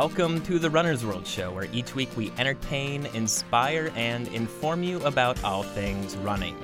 Welcome to the Runner's World Show, where each week we entertain, inspire, and inform you about all things running.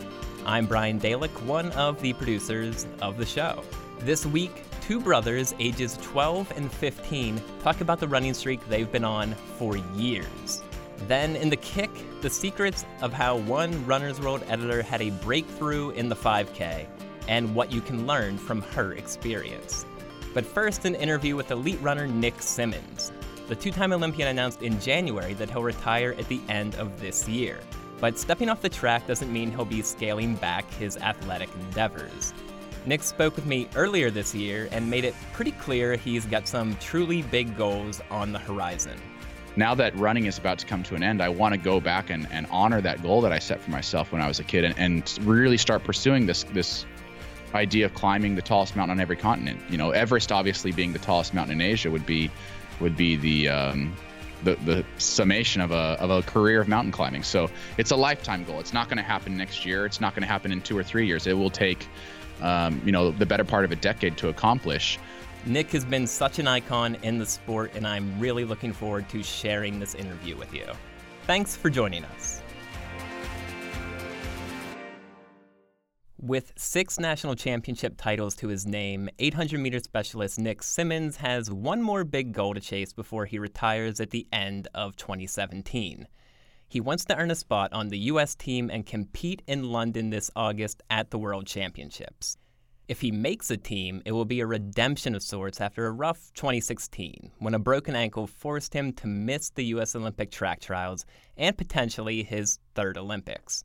I'm Brian Dalek, one of the producers of the show. This week, two brothers, ages 12 and 15, talk about the running streak they've been on for years. Then, in the kick, the secrets of how one Runner's World editor had a breakthrough in the 5K and what you can learn from her experience. But first, an interview with elite runner Nick Symmonds. The two time Olympian announced in January that he'll retire at the end of this year. But stepping off the track doesn't mean he'll be scaling back his athletic endeavors. Nick spoke with me earlier this year and made it pretty clear he's got some truly big goals on the horizon. Now that running is about to come to an end, I want to go back and, and honor that goal that I set for myself when I was a kid and, and really start pursuing this this idea of climbing the tallest mountain on every continent. You know, Everest obviously being the tallest mountain in Asia would be would be the um, the, the summation of a, of a career of mountain climbing. So it's a lifetime goal. It's not going to happen next year. It's not going to happen in two or three years. It will take um, you know, the better part of a decade to accomplish. Nick has been such an icon in the sport, and I'm really looking forward to sharing this interview with you. Thanks for joining us. With six national championship titles to his name, 800 meter specialist Nick Symmonds has one more big goal to chase before he retires at the end of 2017. He wants to earn a spot on the U.S. team and compete in London this August at the World Championships. If he makes a team, it will be a redemption of sorts after a rough 2016 when a broken ankle forced him to miss the U.S. Olympic track trials and potentially his third Olympics.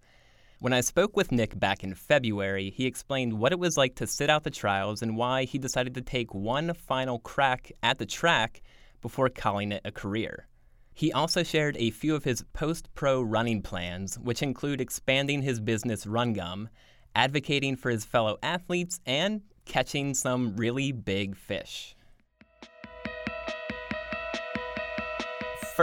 When I spoke with Nick back in February, he explained what it was like to sit out the trials and why he decided to take one final crack at the track before calling it a career. He also shared a few of his post pro running plans, which include expanding his business Run Gum, advocating for his fellow athletes, and catching some really big fish.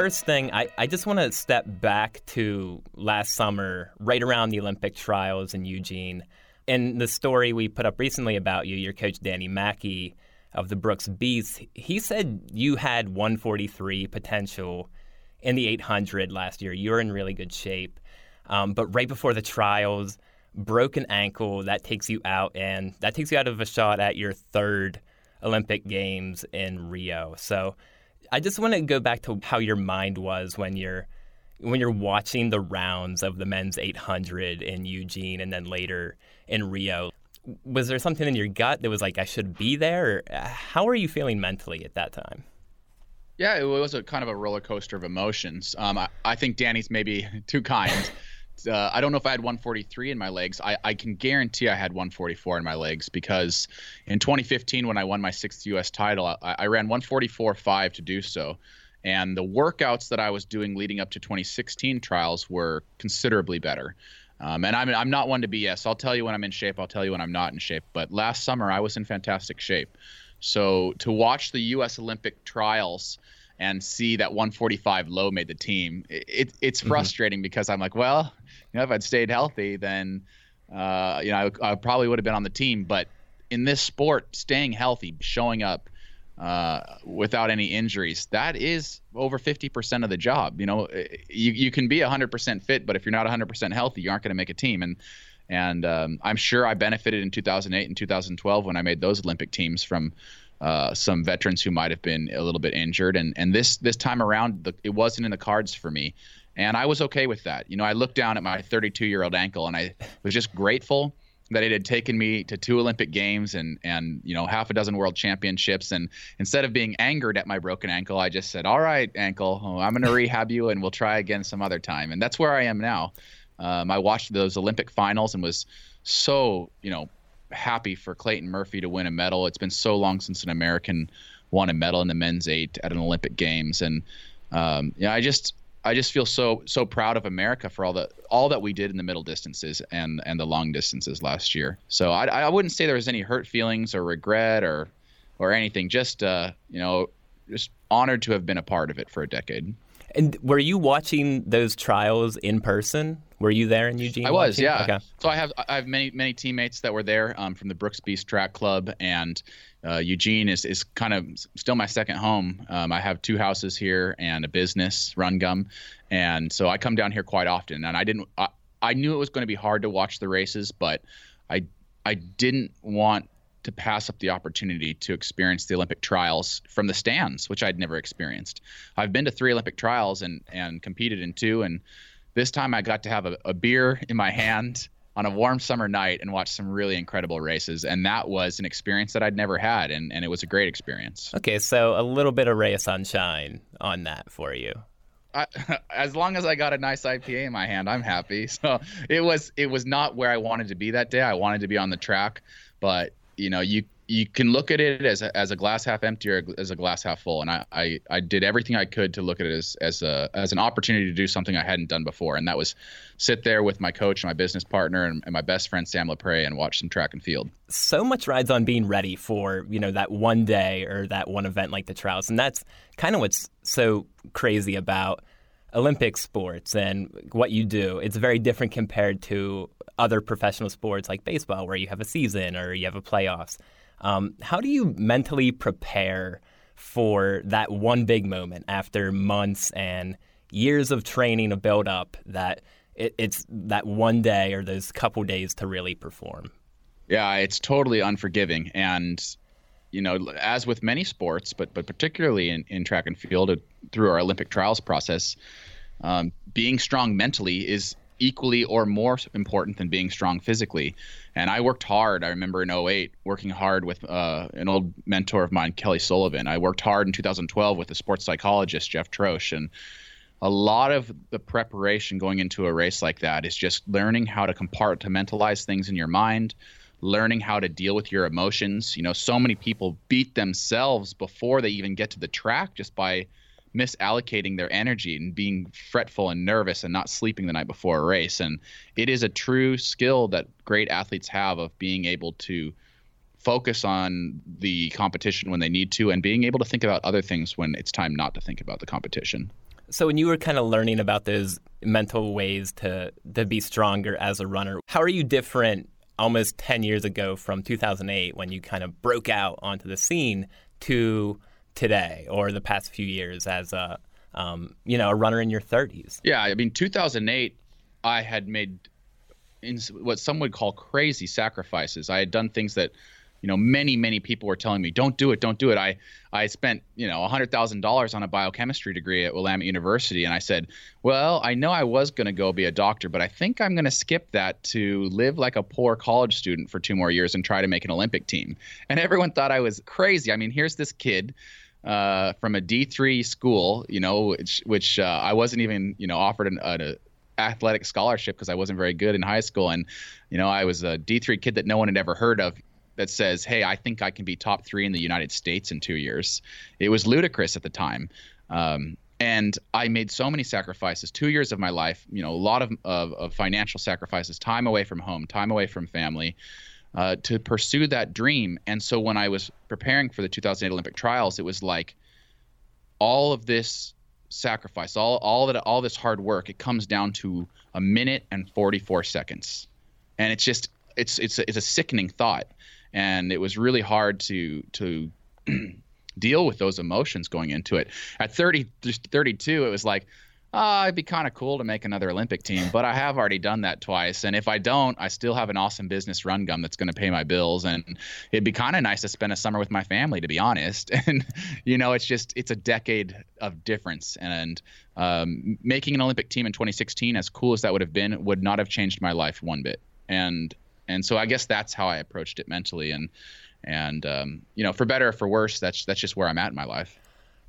First thing, I, I just want to step back to last summer, right around the Olympic trials in Eugene. And the story we put up recently about you, your coach Danny Mackey of the Brooks Beasts, he said you had 143 potential in the 800 last year. You're in really good shape. Um, but right before the trials, broken ankle, that takes you out, and that takes you out of a shot at your third Olympic Games in Rio. So I just want to go back to how your mind was when you're when you're watching the rounds of the men's 800 in Eugene and then later in Rio. Was there something in your gut that was like, I should be there? Uh, how are you feeling mentally at that time? Yeah, it was a kind of a roller coaster of emotions. Um, I, I think Danny's maybe too kind. Uh, I don't know if I had 143 in my legs. I, I can guarantee I had 144 in my legs because in 2015, when I won my sixth U.S. title, I, I ran 144.5 to do so. And the workouts that I was doing leading up to 2016 trials were considerably better. Um, and I'm, I'm not one to BS. I'll tell you when I'm in shape. I'll tell you when I'm not in shape. But last summer, I was in fantastic shape. So to watch the U.S. Olympic trials and see that 145 low made the team, it, it's mm-hmm. frustrating because I'm like, well, you know, if I'd stayed healthy, then uh, you know I, I, probably would have been on the team. But in this sport, staying healthy, showing up uh, without any injuries, that is over 50% of the job. You know, you you can be 100% fit, but if you're not 100% healthy, you aren't going to make a team. And and um, I'm sure I benefited in 2008 and 2012 when I made those Olympic teams from uh, some veterans who might have been a little bit injured. And and this this time around, the, it wasn't in the cards for me, and I was okay with that. You know, I looked down at my 32 year old ankle, and I was just grateful that it had taken me to two Olympic games and and you know half a dozen world championships and instead of being angered at my broken ankle I just said all right ankle I'm going to rehab you and we'll try again some other time and that's where I am now um, I watched those Olympic finals and was so, you know, happy for Clayton Murphy to win a medal. It's been so long since an American won a medal in the men's eight at an Olympic Games, and um, yeah, I just I just feel so so proud of America for all the all that we did in the middle distances and and the long distances last year. So I I wouldn't say there was any hurt feelings or regret or or anything. Just uh, you know, just honored to have been a part of it for a decade. And were you watching those trials in person? Were you there in Eugene? I was, watching? yeah. Okay. So I have I have many many teammates that were there um, from the Brooks Beast Track Club, and uh, Eugene is is kind of still my second home. Um, I have two houses here and a business, Run Gum, and so I come down here quite often. And I didn't I, I knew it was going to be hard to watch the races, but I I didn't want to pass up the opportunity to experience the Olympic trials from the stands, which I'd never experienced. I've been to three Olympic trials and and competed in two, and this time I got to have a, a beer in my hand on a warm summer night and watch some really incredible races, and that was an experience that I'd never had, and and it was a great experience. Okay, so a little bit of ray of sunshine on that for you. I, as long as I got a nice IPA in my hand, I'm happy. So it was it was not where I wanted to be that day. I wanted to be on the track, but you know you you can look at it as a, as a glass half empty or as a glass half full. And I, I, I did everything I could to look at it as, as a as an opportunity to do something I hadn't done before, and that was sit there with my coach, my business partner, and, and my best friend Sam Lapray and watch some track and field. So much rides on being ready for you know that one day or that one event like the trials, and that's kind of what's so crazy about Olympic sports and what you do. It's very different compared to other professional sports like baseball, where you have a season or you have a playoffs. Um, how do you mentally prepare for that one big moment after months and years of training, of build up, that it, it's that one day or those couple days to really perform? Yeah, it's totally unforgiving. And, you know, as with many sports, but, but particularly in, in track and field uh, through our Olympic trials process, um, being strong mentally is equally or more important than being strong physically. And I worked hard. I remember in 08 working hard with uh, an old mentor of mine, Kelly Sullivan. I worked hard in 2012 with a sports psychologist, Jeff Troche. And a lot of the preparation going into a race like that is just learning how to compartmentalize things in your mind, learning how to deal with your emotions. You know, so many people beat themselves before they even get to the track just by misallocating their energy and being fretful and nervous and not sleeping the night before a race. And it is a true skill that great athletes have of being able to focus on the competition when they need to and being able to think about other things when it's time not to think about the competition. So when you were kind of learning about those mental ways to to be stronger as a runner, how are you different almost 10 years ago from 2008 when you kind of broke out onto the scene to today or the past few years as a um, you know a runner in your 30s? Yeah, I mean 2008, I had made in what some would call crazy sacrifices. I had done things that you know many many people were telling me don't do it don't do it. I i spent you know $100000 on a biochemistry degree at willamette university and i said well i know i was going to go be a doctor but i think i'm going to skip that to live like a poor college student for two more years and try to make an olympic team. And everyone thought i was crazy. I mean here's this kid uh, from a D3 school, you know, which, which uh, I wasn't even, you know, offered an, an athletic scholarship because I wasn't very good in high school. And, you know, I was a D3 kid that no one had ever heard of that says, hey, I think I can be top three in the United States in two years. It was ludicrous at the time. Um, and I made so many sacrifices. Two years of my life, you know, a lot of, of, of financial sacrifices, time away from home, time away from family, uh, to pursue that dream. And so when I was preparing for the 2008 Olympic trials, it was like all of this sacrifice, all all that all this hard work, it comes down to a minute and 44 seconds, and it's just it's it's a, it's a sickening thought, and it was really hard to to deal with those emotions going into it. At 30 32, it was like uh, it'd be kind of cool to make another Olympic team, but I have already done that twice. And if I don't, I still have an awesome business run gum that's going to pay my bills. And it'd be kind of nice to spend a summer with my family, to be honest. And, you know, it's just, it's a decade of difference. And um, making an Olympic team in 2016, as cool as that would have been, would not have changed my life one bit. And, and so I guess that's how I approached it mentally. And, and, um, you know, for better or for worse, that's, that's just where I'm at in my life.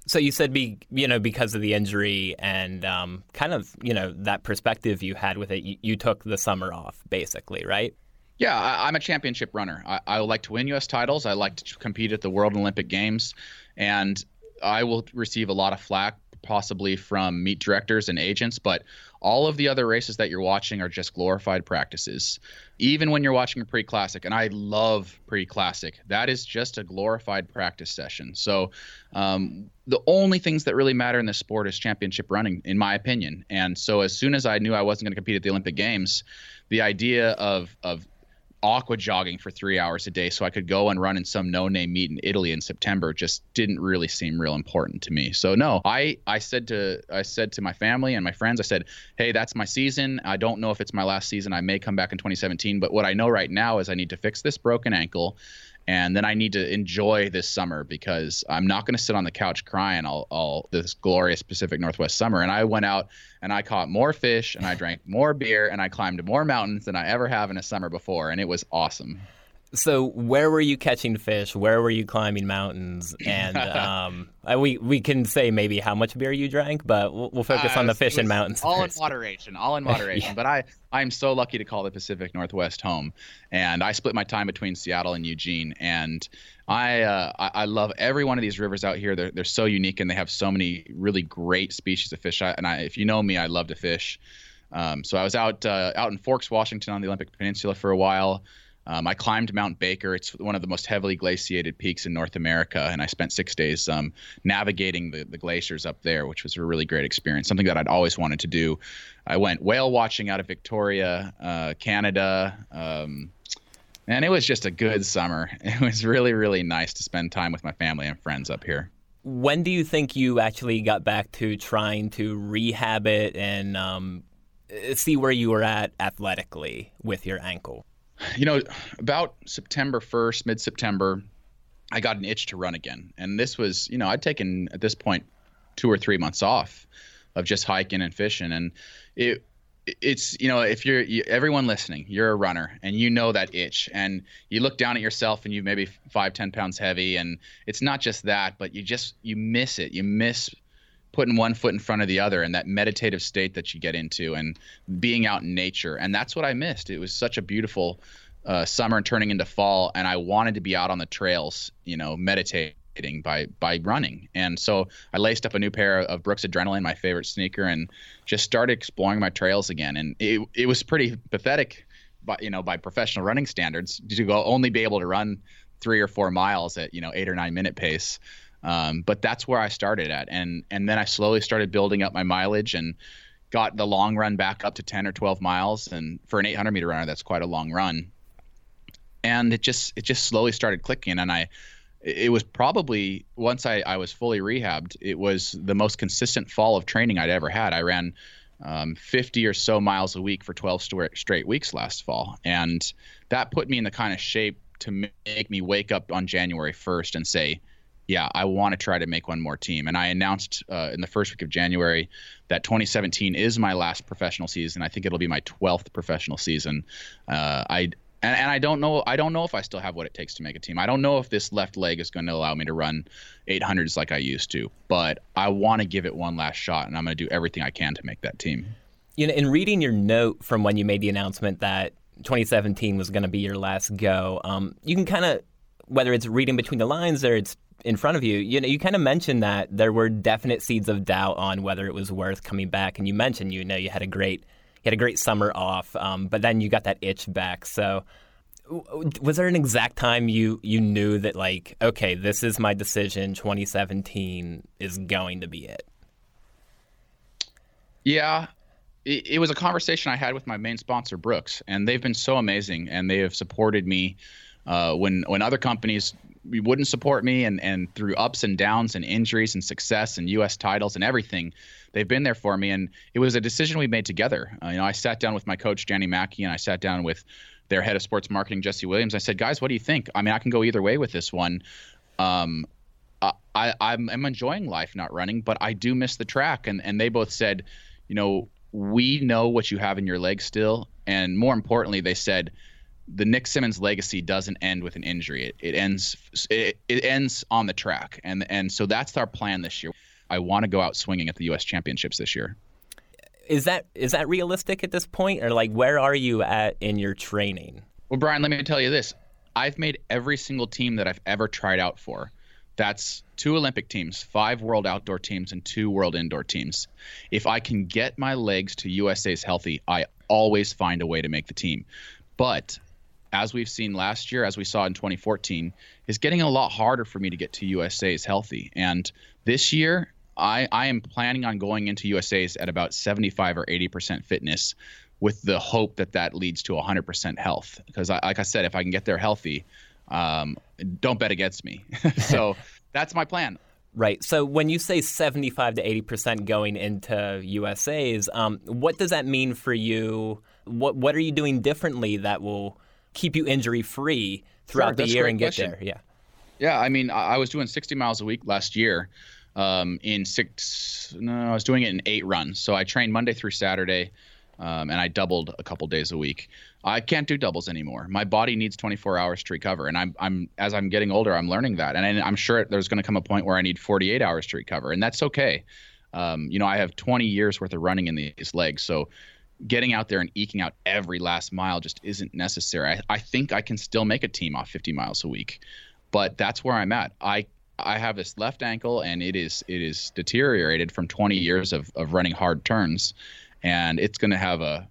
So you said, be you know, because of the injury and um, kind of you know that perspective you had with it, you, you took the summer off, basically, right? Yeah, I, am a championship runner. I, I like to win U.S. titles. I like to compete at the World and Olympic Games, and I will receive a lot of flack possibly from meet directors and agents, but all of the other races that you're watching are just glorified practices. Even when you're watching a pre classic, and I love pre classic, that is just a glorified practice session. So um, the only things that really matter in this sport is championship running, in my opinion. And so as soon as I knew I wasn't going to compete at the Olympic Games, the idea of of aqua jogging for three hours a day so I could go and run in some no name meet in Italy in September just didn't really seem real important to me. So no, I, I said to I said to my family and my friends, I said, Hey, that's my season. I don't know if it's my last season. I may come back in 2017, but what I know right now is I need to fix this broken ankle and then I need to enjoy this summer because I'm not going to sit on the couch crying all, all this glorious Pacific Northwest summer. And I went out and I caught more fish and I drank more beer and I climbed more mountains than I ever have in a summer before, and it was awesome. So, where were you catching fish? Where were you climbing mountains? And um, we we can say maybe how much beer you drank, but we'll, we'll focus uh, on the fish and mountains. All first. in moderation, all in moderation. yeah. But I I'm so lucky to call the Pacific Northwest home, and I split my time between Seattle and Eugene, and I, uh, I, I love every one of these rivers out here. They're they're so unique, and they have so many really great species of fish. I, and I, if you know me, I love to fish. Um, so I was out uh, out in Forks, Washington, on the Olympic Peninsula for a while. Um, I climbed Mount Baker. It's one of the most heavily glaciated peaks in North America, and I spent six days um, navigating the, the glaciers up there, which was a really great experience. Something that I'd always wanted to do. I went whale watching out of Victoria, uh, Canada, um, and it was just a good summer. It was really, really nice to spend time with my family and friends up here. When do you think you actually got back to trying to rehab it and um, see where you were at athletically with your ankle? You know, about September 1st, mid September, I got an itch to run again. And this was, you know, I'd taken at this point two or three months off of just hiking and fishing. And it, it's you know if you're you, everyone listening you're a runner and you know that itch and you look down at yourself and you maybe five ten pounds heavy and it's not just that but you just you miss it you miss putting one foot in front of the other and that meditative state that you get into and being out in nature. And that's what I missed. It was such a beautiful uh, summer turning into fall, and I wanted to be out on the trails, you know, meditating by by running. And so I laced up a new pair of Brooks Adrenaline, my favorite sneaker, and just started exploring my trails again. And it it was pretty pathetic, by you know, by professional running standards, to go only be able to run three or four miles at you know eight or nine minute pace. Um, but that's where I started at, and and then I slowly started building up my mileage and got the long run back up to 10 or 12 miles. And for an 800 meter runner, that's quite a long run. And it just it just slowly started clicking, and I it was probably once I, I was fully rehabbed, it was the most consistent fall of training I'd ever had. I ran um, 50 or so miles a week for 12 straight weeks last fall, and that put me in the kind of shape to make me wake up on January 1st and say, yeah, I want to try to make one more team. And I announced uh, in the first week of January that 2017 is my last professional season. I think it'll be my 12th professional season. Uh, I and, and I don't know I don't know if I still have what it takes to make a team. I don't know if this left leg is going to allow me to run 800s like I used to, but I want to give it one last shot, and I'm going to do everything I can to make that team. You know, in reading your note from when you made the announcement that 2017 was going to be your last go, um, you can kind of whether it's reading between the lines or it's in front of you, you know, you kind of mentioned that there were definite seeds of doubt on whether it was worth coming back, and you mentioned you know you had a great you had a great summer off, um, but then you got that itch back. So, was there an exact time you you knew that like okay, this is my decision. 2017 is going to be it. Yeah, it, it was a conversation I had with my main sponsor Brooks, and they've been so amazing, and they have supported me. Uh, when when other companies wouldn't support me and and through ups and downs and injuries and success and US titles and everything they've been there for me and it was a decision we made together. Uh, you know I sat down with my coach Danny Mackey and I sat down with their head of sports marketing Jesse Williams. I said guys what do you think? I mean I can go either way with this one. Um, I, I'm, I'm enjoying life not running but I do miss the track. And and they both said you know we know what you have in your legs still and more importantly they said the Nick Symmonds legacy doesn't end with an injury. It, it ends it, it ends on the track, and and so that's our plan this year. I want to go out swinging at the U.S. Championships this year. Is that is that realistic at this point, or like where are you at in your training? Well, Brian, let me tell you this: I've made every single team that I've ever tried out for That's two Olympic teams, five world outdoor teams, and two world indoor teams. If I can get my legs to USA's healthy, I always find a way to make the team. But as we've seen last year, as we saw in 2014, is getting a lot harder for me to get to USA's healthy. And this year, I, I am planning on going into USA's at about 75 or 80% fitness with the hope that that leads to 100% health. Because, I, like I said, if I can get there healthy, um, don't bet against me. so that's my plan. Right. So when you say 75 to 80% going into USA's, um, what does that mean for you? What What are you doing differently that will keep you injury free throughout sure, the year and get question. there? Yeah. Yeah. I mean, I was doing 60 miles a week last year um, in six, no, I was doing it in eight runs. So I trained Monday through Saturday. Um, and I doubled a couple days a week. I can't do doubles anymore. My body needs 24 hours to recover, and I'm I'm as I'm getting older, I'm learning that, and I'm sure there's going to come a point where I need 48 hours to recover, and that's okay. Um, you know, I have 20 years worth of running in these legs, so getting out there and eking out every last mile just isn't necessary. I, I think I can still make a team off 50 miles a week, but that's where I'm at. I I have this left ankle and it is it is deteriorated from 20 years of, of running hard turns, and it's going to have a,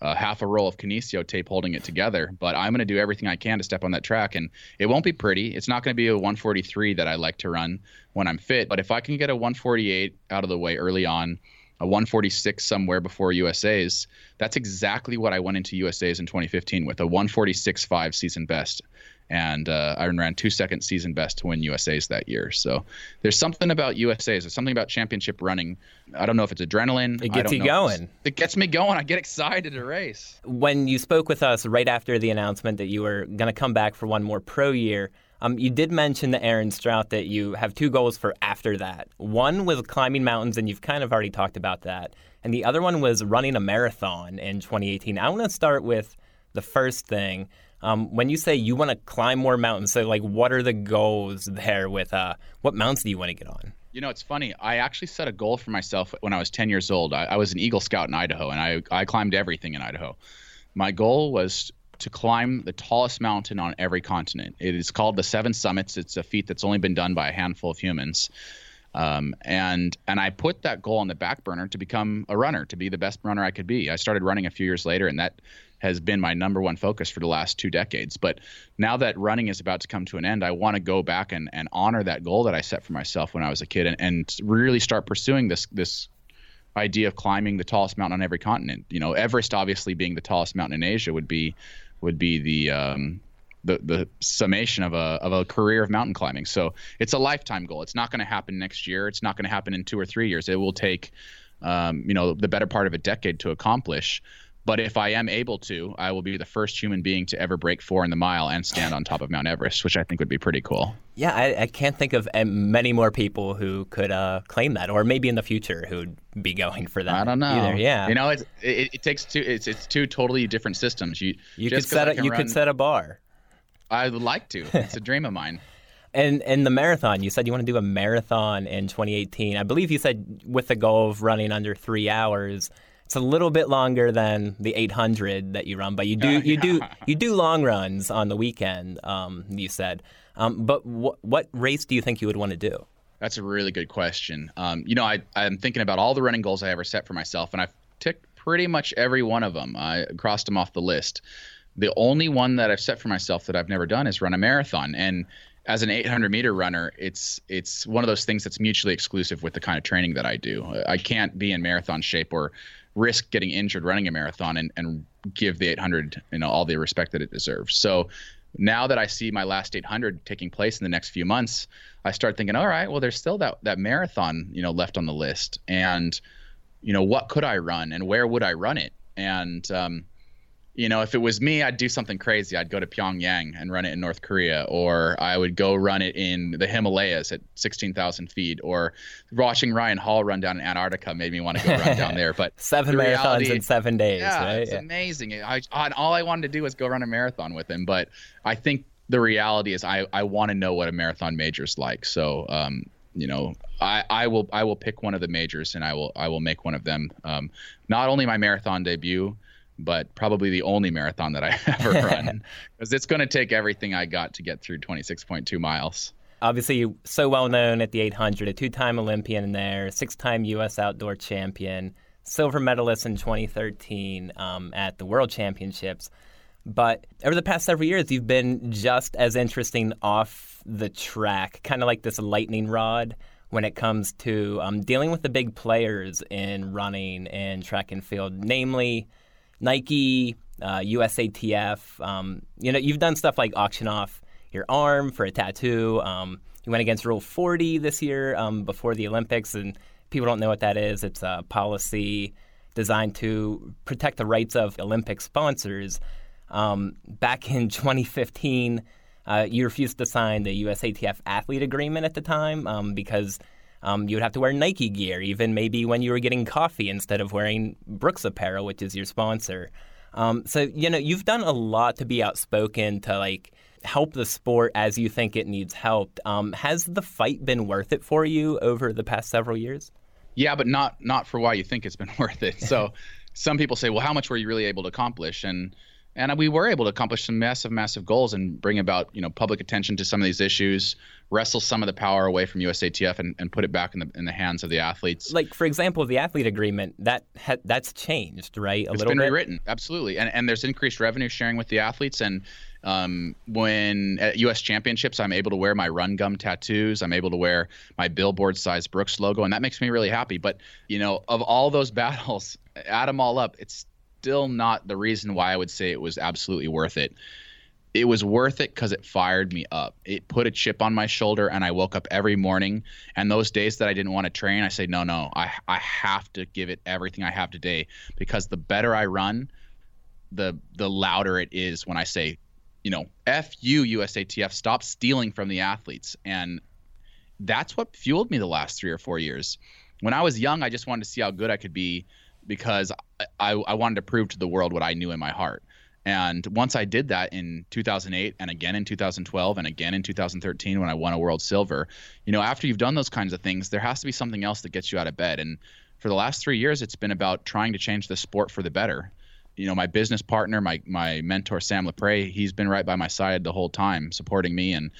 a, half a roll of kinesio tape holding it together. But I'm going to do everything I can to step on that track, and it won't be pretty. It's not going to be a 143 that I like to run when I'm fit. But if I can get a 148 out of the way early on a 146 somewhere before USA's. That's exactly what I went into USA's in 2015 with a 146.5 season best. And uh, I ran two second season best to win USA's that year. So there's something about USA's. There's something about championship running. I don't know if it's adrenaline. It gets you going. It gets me going. I get excited to race. When you spoke with us right after the announcement that you were going to come back for one more pro year, um, you did mention the Erin Strout that you have two goals for after that. One was climbing mountains, and you've kind of already talked about that. And the other one was running a marathon in 2018. I want to start with the first thing. Um, when you say you want to climb more mountains, so like what are the goals there with uh, what mountains do you want to get on? You know, it's funny. I actually set a goal for myself when I was 10 years old. I, I was an Eagle Scout in Idaho, and I, I climbed everything in Idaho. My goal was to climb the tallest mountain on every continent. It is called the Seven Summits. It's a feat that's only been done by a handful of humans. Um, and and I put that goal on the back burner to become a runner, to be the best runner I could be. I started running a few years later, and that has been my number one focus for the last two decades. But now that running is about to come to an end, I want to go back and, and honor that goal that I set for myself when I was a kid, and, and really start pursuing this this idea of climbing the tallest mountain on every continent. You know, Everest obviously being the tallest mountain in Asia would be would be the um, the the summation of a of a career of mountain climbing. So it's a lifetime goal. It's not going to happen next year. It's not going to happen in two or three years. It will take, um, you know, the better part of a decade to accomplish. But if I am able to, I will be the first human being to ever break four in the mile and stand on top of Mount Everest, which I think would be pretty cool. Yeah, I, I can't think of many more people who could uh, claim that, or maybe in the future who'd be going for that. I don't know. Either. Yeah, you know, it, it takes two. It's it's two totally different systems. You you could set a, you run, could set a bar. I would like to. It's a dream of mine. And and the marathon, you said you want to do a marathon in 2018. I believe you said with the goal of running under three hours. It's a little bit longer than the 800 that you run, but you do you do you do long runs on the weekend. Um, you said, um, but wh- what race do you think you would want to do? That's a really good question. Um, you know, I I'm thinking about all the running goals I ever set for myself, and I've ticked pretty much every one of them. I crossed them off the list. The only one that I've set for myself that I've never done is run a marathon, and as an 800 meter runner, it's it's one of those things that's mutually exclusive with the kind of training that I do. I can't be in marathon shape or risk getting injured running a marathon and, and give the 800 you know all the respect that it deserves. So now that I see my last 800 taking place in the next few months, I start thinking, all right, well, there's still that that marathon you know left on the list, and you know what could I run and where would I run it? And um, you know, if it was me, I'd do something crazy. I'd go to Pyongyang and run it in North Korea, or I would go run it in the Himalayas at 16,000 feet, or watching Ryan Hall run down in Antarctica made me want to go run down there. But seven marathons reality, in seven days, yeah, right? It's yeah. amazing. I, I, all I wanted to do was go run a marathon with him, but I think the reality is I, I want to know what a marathon major is like. So, um, you know, I, I will I will pick one of the majors and I will I will make one of them. Um, not only my marathon debut but probably the only marathon that I ever run because it's going to take everything I got to get through 26.2 miles. obviously so well known at the 800, a two time Olympian there, six time U.S. outdoor champion, silver medalist in 2013 um, at the World Championships. But over the past several years, you've been just as interesting off the track, kind of like this lightning rod when it comes to um, dealing with the big players in running and track and field, namely Nike, uh, USATF. Um, you know, you've done stuff like auction off your arm for a tattoo. Um, you went against Rule 40 this year um, before the Olympics, and people don't know what that is. It's a policy designed to protect the rights of Olympic sponsors. Um, back in 2015, uh, you refused to sign the USATF athlete agreement at the time um, because um, you would have to wear Nike gear, even maybe when you were getting coffee instead of wearing Brooks apparel, which is your sponsor. Um, so you know you've done a lot to be outspoken to like help the sport as you think it needs help. Um, has the fight been worth it for you over the past several years? Yeah, but not not for why you think it's been worth it. So some people say, well, how much were you really able to accomplish? And and we were able to accomplish some massive, massive goals and bring about you know public attention to some of these issues, wrestle some of the power away from USATF and, and put it back in the in the hands of the athletes. Like for example, the athlete agreement that ha- that's changed, right? A it's little been bit? rewritten, absolutely, and and there's increased revenue sharing with the athletes and. Um, when at U.S. championships, I'm able to wear my run gum tattoos. I'm able to wear my billboard size Brooks logo, and that makes me really happy. But you know, of all those battles, add them all up, it's still not the reason why I would say it was absolutely worth it. It was worth it because it fired me up. It put a chip on my shoulder, and I woke up every morning. And those days that I didn't want to train, I say, no, no, I I have to give it everything I have today because the better I run, the the louder it is when I say, you know, F you USATF, stop stealing from the athletes. And that's what fueled me the last three or four years. When I was young, I just wanted to see how good I could be because I, I wanted to prove to the world what I knew in my heart. And once I did that in 2008 and again in 2012 and again in 2013 when I won a world silver, you know, after you've done those kinds of things, there has to be something else that gets you out of bed. And for the last three years, it's been about trying to change the sport for the better. You know, my business partner, my my mentor Sam Lapray, he's been right by my side the whole time, supporting me and.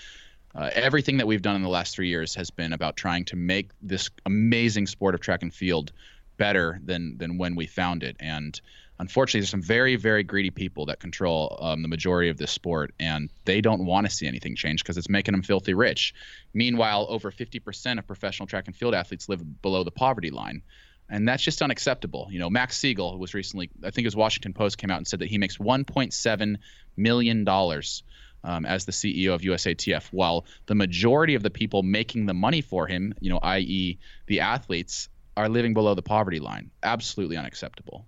Uh, everything that we've done in the last three years has been about trying to make this amazing sport of track and field better than than when we found it. And unfortunately, there's some very very greedy people that control um, the majority of this sport, and they don't want to see anything change because it's making them filthy rich. Meanwhile, over 50% of professional track and field athletes live below the poverty line. And that's just unacceptable. You know, Max Siegel who was recently, I think it was Washington Post came out and said that he makes 1.7 million dollars um, as the CEO of USATF, while the majority of the people making the money for him, you know, i.e., the athletes, are living below the poverty line. Absolutely unacceptable.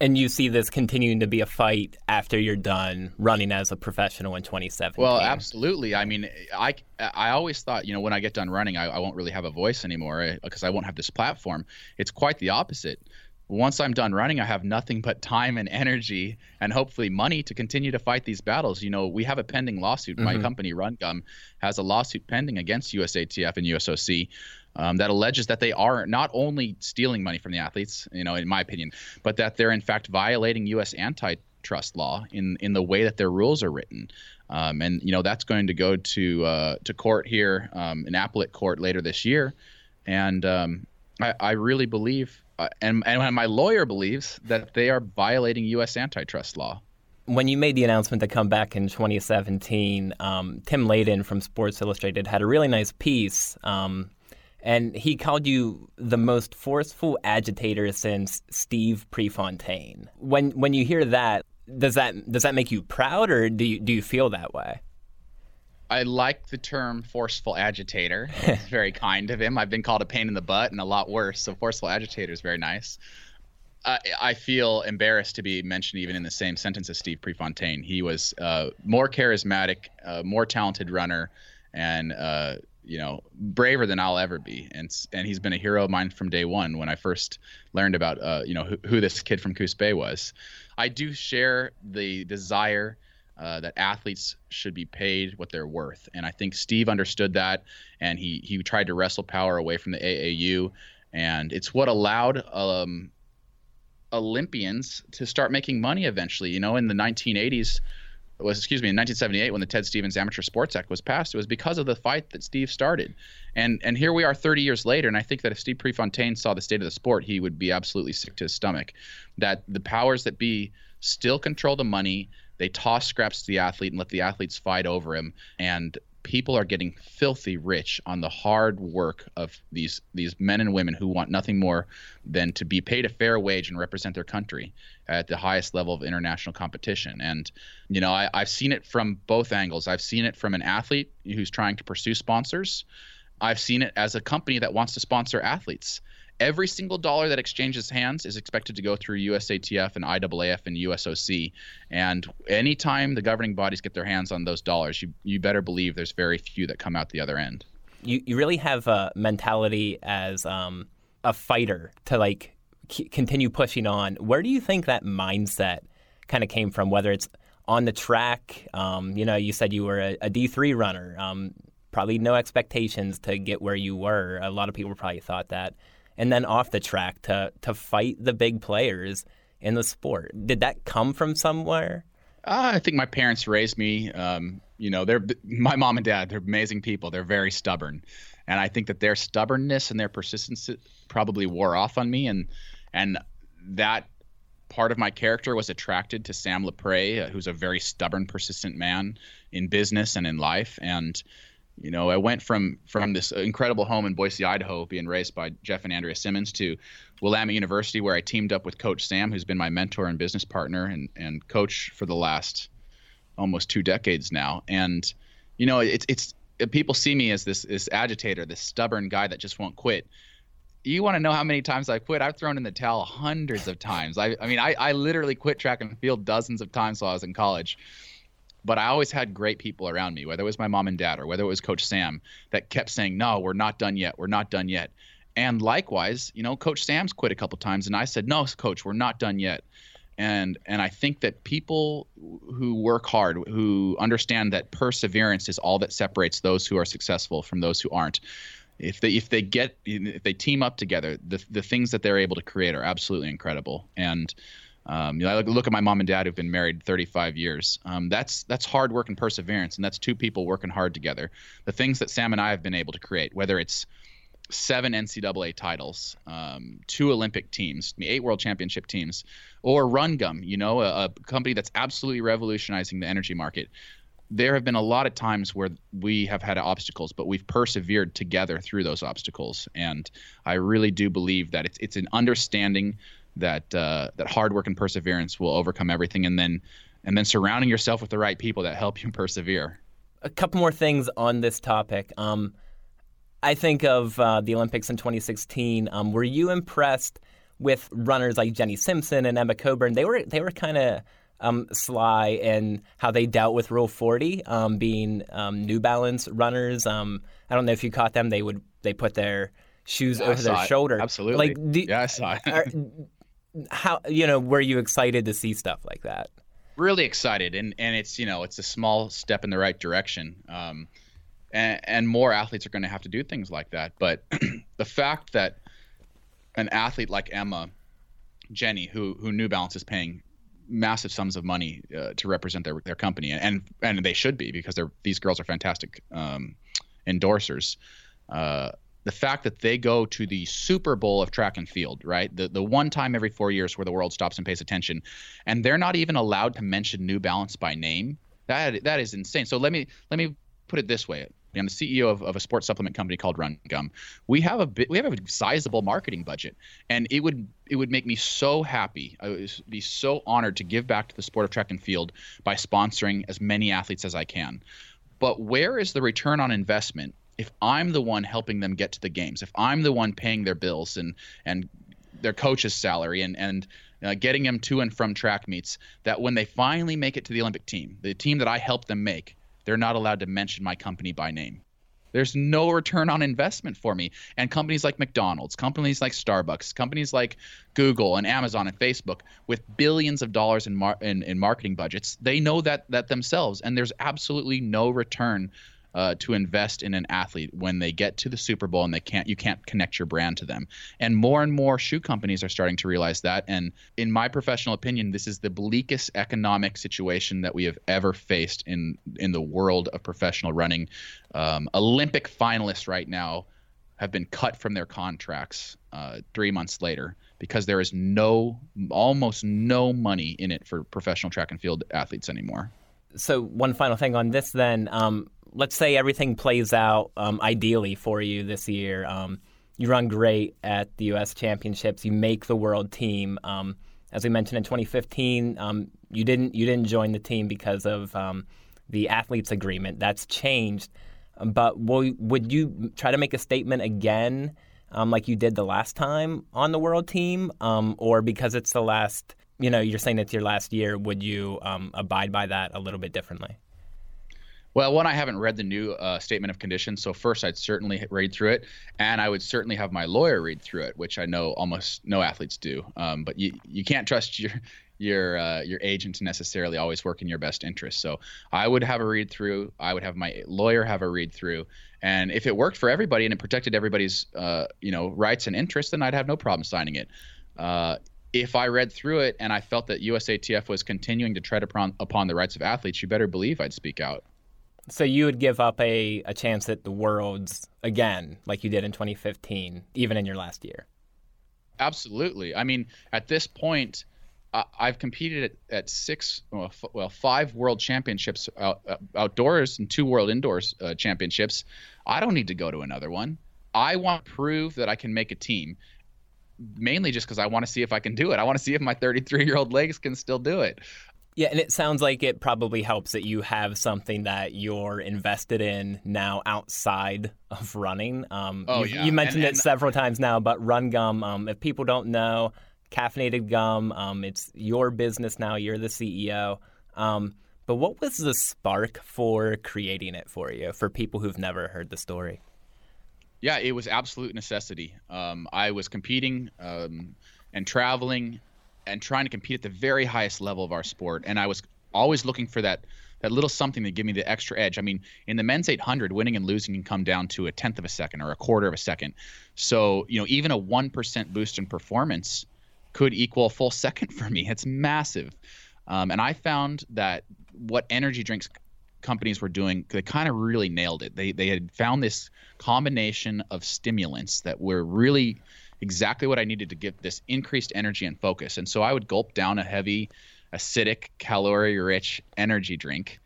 And you see this continuing to be a fight after you're done running as a professional in 2017. Well, absolutely. I mean, I, I always thought, you know, when I get done running, I, I won't really have a voice anymore because eh, I won't have this platform. It's quite the opposite. Once I'm done running, I have nothing but time and energy and hopefully money to continue to fight these battles. You know, we have a pending lawsuit. Mm-hmm. My company, Run Gum, has a lawsuit pending against USATF and USOC um, that alleges that they are not only stealing money from the athletes, you know, in my opinion, but that they're in fact violating U.S. antitrust law in in the way that their rules are written. Um, and you know that's going to go to uh, to court here um, in appellate court later this year, and um, I, I, really believe, uh, and and my lawyer believes that they are violating U.S. antitrust law when you made the announcement to come back in 2017, um, Tim Layden from Sports Illustrated had a really nice piece um, and he called you the most forceful agitator since Steve Prefontaine. When when you hear that, does that does that make you proud, or do you do you feel that way? I like the term forceful agitator. It's very kind of him. I've been called a pain in the butt and a lot worse. So forceful agitator is very nice. I, I feel embarrassed to be mentioned even in the same sentence as Steve Prefontaine. He was uh, more charismatic, uh, more talented runner, and uh, you know, braver than I'll ever be. And and he's been a hero of mine from day one when I first learned about uh, you know who, who this kid from Coos Bay was. I do share the desire uh, that athletes should be paid what they're worth, and I think Steve understood that, and he he tried to wrestle power away from the AAU, and it's what allowed um, Olympians to start making money eventually. You know, in the 1980s was excuse me in 1978 when the Ted Stevens Amateur Sports Act was passed. It was because of the fight that Steve started, and and here we are 30 years later. And I think that if Steve Prefontaine saw the state of the sport, he would be absolutely sick to his stomach. That the powers that be still control the money. They toss scraps to the athlete and let the athletes fight over him. And people are getting filthy rich on the hard work of these these men and women who want nothing more than to be paid a fair wage and represent their country at the highest level of international competition. And you know, I, I've seen it from both angles. I've seen it from an athlete who's trying to pursue sponsors. I've seen it as a company that wants to sponsor athletes every single dollar that exchanges hands is expected to go through USATF and IAAF and USOC. And anytime the governing bodies get their hands on those dollars, you, you better believe there's very few that come out the other end. You, you really have a mentality as um, a fighter to like c- continue pushing on. Where do you think that mindset kind of came from? Whether it's on the track, um, you know, you said you were a a D3 runner. Um, probably no expectations to get where you were. A lot of people probably thought that and then off the track to to fight the big players in the sport. Did that come from somewhere? Uh, I think my parents raised me. Um, you know, they're my mom and dad. They're amazing people. They're very stubborn, and I think that their stubbornness and their persistence probably wore off on me, and and that part of my character was attracted to Sam Lapray, uh, who's a very stubborn, persistent man in business and in life, and you know, I went from from this incredible home in Boise, Idaho, being raised by Jeff and Andrea Symmonds, to Willamette University, where I teamed up with Coach Sam, who's been my mentor and business partner and and coach for the last almost two decades now. And you know, it's it's people see me as this this agitator, this stubborn guy that just won't quit. You want to know how many times I quit? I've thrown in the towel hundreds of times. I, I mean, I, I literally quit track and field dozens of times while I was in college but I always had great people around me, whether it was my mom and dad or whether it was Coach Sam, that kept saying, "No, we're not done yet. We're not done yet." And likewise, you know, Coach Sam's quit a couple times, and I said, "No, Coach, we're not done yet." And and I think that people who work hard, who understand that perseverance is all that separates those who are successful from those who aren't. If they if they get if they team up together, the the things that they're able to create are absolutely incredible. And um, you know, I look, at my mom and dad who've been married 35 years. Um, that's that's hard work and perseverance, and that's two people working hard together. The things that Sam and I have been able to create, whether it's seven NCAA titles, um, two Olympic teams, eight World Championship teams, or RunGum, you know, a, a company that's absolutely revolutionizing the energy market. There have been a lot of times where we have had obstacles, but we've persevered together through those obstacles. And I really do believe that it's it's an understanding that uh, that hard work and perseverance will overcome everything, and then and then surrounding yourself with the right people that help you persevere. A couple more things on this topic. Um, I think of uh, the Olympics in 2016. Um, were you impressed with runners like Jenny Simpson and Emma Coburn? They were they were kind of um, sly in how they dealt with Rule 40, um, being um, New Balance runners. Um, I don't know if you caught them. They would they put their shoes yeah, over their it. shoulder. Absolutely. Like, do, yeah, I saw it. are, how you know were you excited to see stuff like that? Really excited, and and it's you know it's a small step in the right direction. Um, and, and more athletes are going to have to do things like that. But the fact that an athlete like Emma, Jenny, who who New Balance is paying massive sums of money uh, to represent their their company, and and they should be because they're these girls are fantastic um, endorsers. Uh, the fact that they go to the Super Bowl of track and field, right? The the one time every four years where the world stops and pays attention, and they're not even allowed to mention New Balance by name. That that is insane. So let me let me put it this way. I'm the CEO of, of a sports supplement company called Run Gum. We have a bit, we have a sizable marketing budget, and it would it would make me so happy. I would be so honored to give back to the sport of track and field by sponsoring as many athletes as I can. But where is the return on investment if I'm the one helping them get to the games, if I'm the one paying their bills and and their coach's salary and and uh, getting them to and from track meets, that when they finally make it to the Olympic team, the team that I helped them make, they're not allowed to mention my company by name. There's no return on investment for me. And companies like McDonald's, companies like Starbucks, companies like Google and Amazon and Facebook, with billions of dollars in, mar- in, in marketing budgets, they know that that themselves, and there's absolutely no return uh, to invest in an athlete when they get to the Super Bowl and they can't you can't connect your brand to them. And more and more shoe companies are starting to realize that. And in my professional opinion, this is the bleakest economic situation that we have ever faced in in the world of professional running. Um, Olympic finalists right now have been cut from their contracts uh, three months later because there is no, almost no money in it for professional track and field athletes anymore. So, one final thing on this then. Um, let's say everything plays out um, ideally for you this year. Um, you run great at the U.S. Championships. You make the world team. Um, as we mentioned in 2015, um, you didn't you didn't join the team because of um, the athletes agreement. That's changed. But will, would you try to make a statement again, um, like you did the last time on the world team, um, or because it's the last? You know, you're saying it's your last year. Would you um, abide by that a little bit differently? Well, one, I haven't read the new uh, statement of conditions, so first I'd certainly read through it, and I would certainly have my lawyer read through it, which I know almost no athletes do. Um, but you you can't trust your your uh, your agent to necessarily always work in your best interest. So I would have a read through. I would have my lawyer have a read through, and if it worked for everybody and it protected everybody's uh, you know rights and interests, then I'd have no problem signing it. Uh, if I read through it and I felt that USATF was continuing to tread upon, upon the rights of athletes, you better believe I'd speak out. So you would give up a, a chance at the worlds again, like you did in 2015, even in your last year. Absolutely. I mean, at this point, I've competed at, at six, well, f- well, five world championships out, uh, outdoors and two world indoors uh, championships. I don't need to go to another one. I want to prove that I can make a team, mainly just because I want to see if I can do it. I want to see if my 33 year old legs can still do it. Yeah, and it sounds like it probably helps that you have something that you're invested in now outside of running. Um, oh, you, yeah. you mentioned and, and, it several times now, but Run Gum, um, if people don't know, caffeinated gum. Um, it's your business now. You're the CEO. Um, but what was the spark for creating it for you? For people who've never heard the story. Yeah, it was absolute necessity. Um, I was competing um, and traveling and trying to compete at the very highest level of our sport, and I was always looking for that that little something to give me the extra edge. I mean, in the men's 800, winning and losing can come down to a tenth of a second or a quarter of a second. So, you know, even a one percent boost in performance could equal a full second for me. It's massive. Um, and I found that what energy drinks companies were doing, they kind of really nailed it. They, they had found this combination of stimulants that were really exactly what I needed to get this increased energy and focus. And so I would gulp down a heavy, acidic, calorie rich energy drink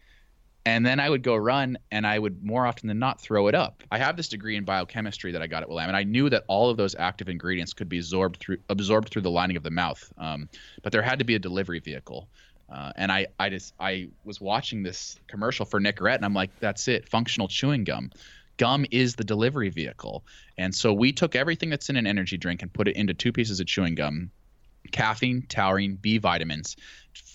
and then I would go run and I would more often than not throw it up. I have this degree in biochemistry that I got at Willamette, and I knew that all of those active ingredients could be absorbed through absorbed through the lining of the mouth. Um, but there had to be a delivery vehicle. Uh, and I, I just I was watching this commercial for Nicorette and I'm like, that's it, functional chewing gum. Gum is the delivery vehicle. And so we took everything that's in an energy drink and put it into two pieces of chewing gum caffeine, taurine, B vitamins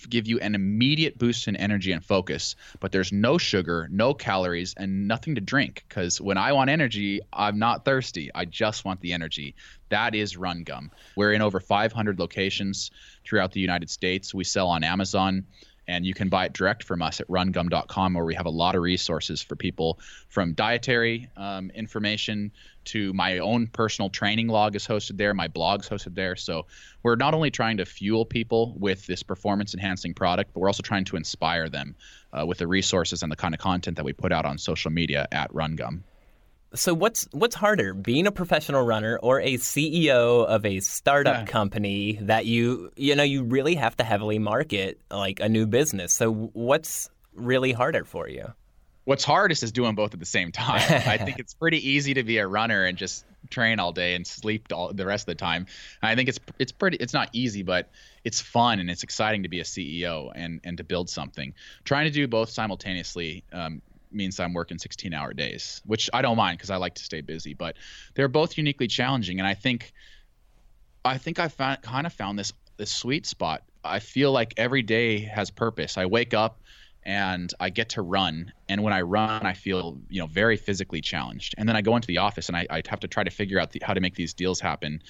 give you an immediate boost in energy and focus, but there's no sugar, no calories, and nothing to drink. Because when I want energy, I'm not thirsty. I just want the energy. That is Run Gum. We're in over 500 locations throughout the United States. We sell on Amazon and you can buy it direct from us at rungum.com where we have a lot of resources for people from dietary um, information to my own personal training log is hosted there my blog's hosted there. So we're not only trying to fuel people with this performance enhancing product but we're also trying to inspire them uh, with the resources and the kind of content that we put out on social media at rungum so what's what's harder, being a professional runner or a CEO of a startup Yeah. company that you you know you really have to heavily market like a new business. So what's really harder for you? What's hardest is doing both at the same time. I think it's pretty easy to be a runner and just train all day and sleep all the rest of the time. And I think it's it's pretty it's not easy, but it's fun and it's exciting to be a CEO and and to build something. Trying to do both simultaneously um, means I'm working 16 hour days, which I don't mind because I like to stay busy. But they're both uniquely challenging, and I think I think I found kind of found this this sweet spot. I feel like every day has purpose. I wake up and I get to run. And when I run, I feel you know very physically challenged. And then I go into the office and I, I have to try to figure out the, how to make these deals happen.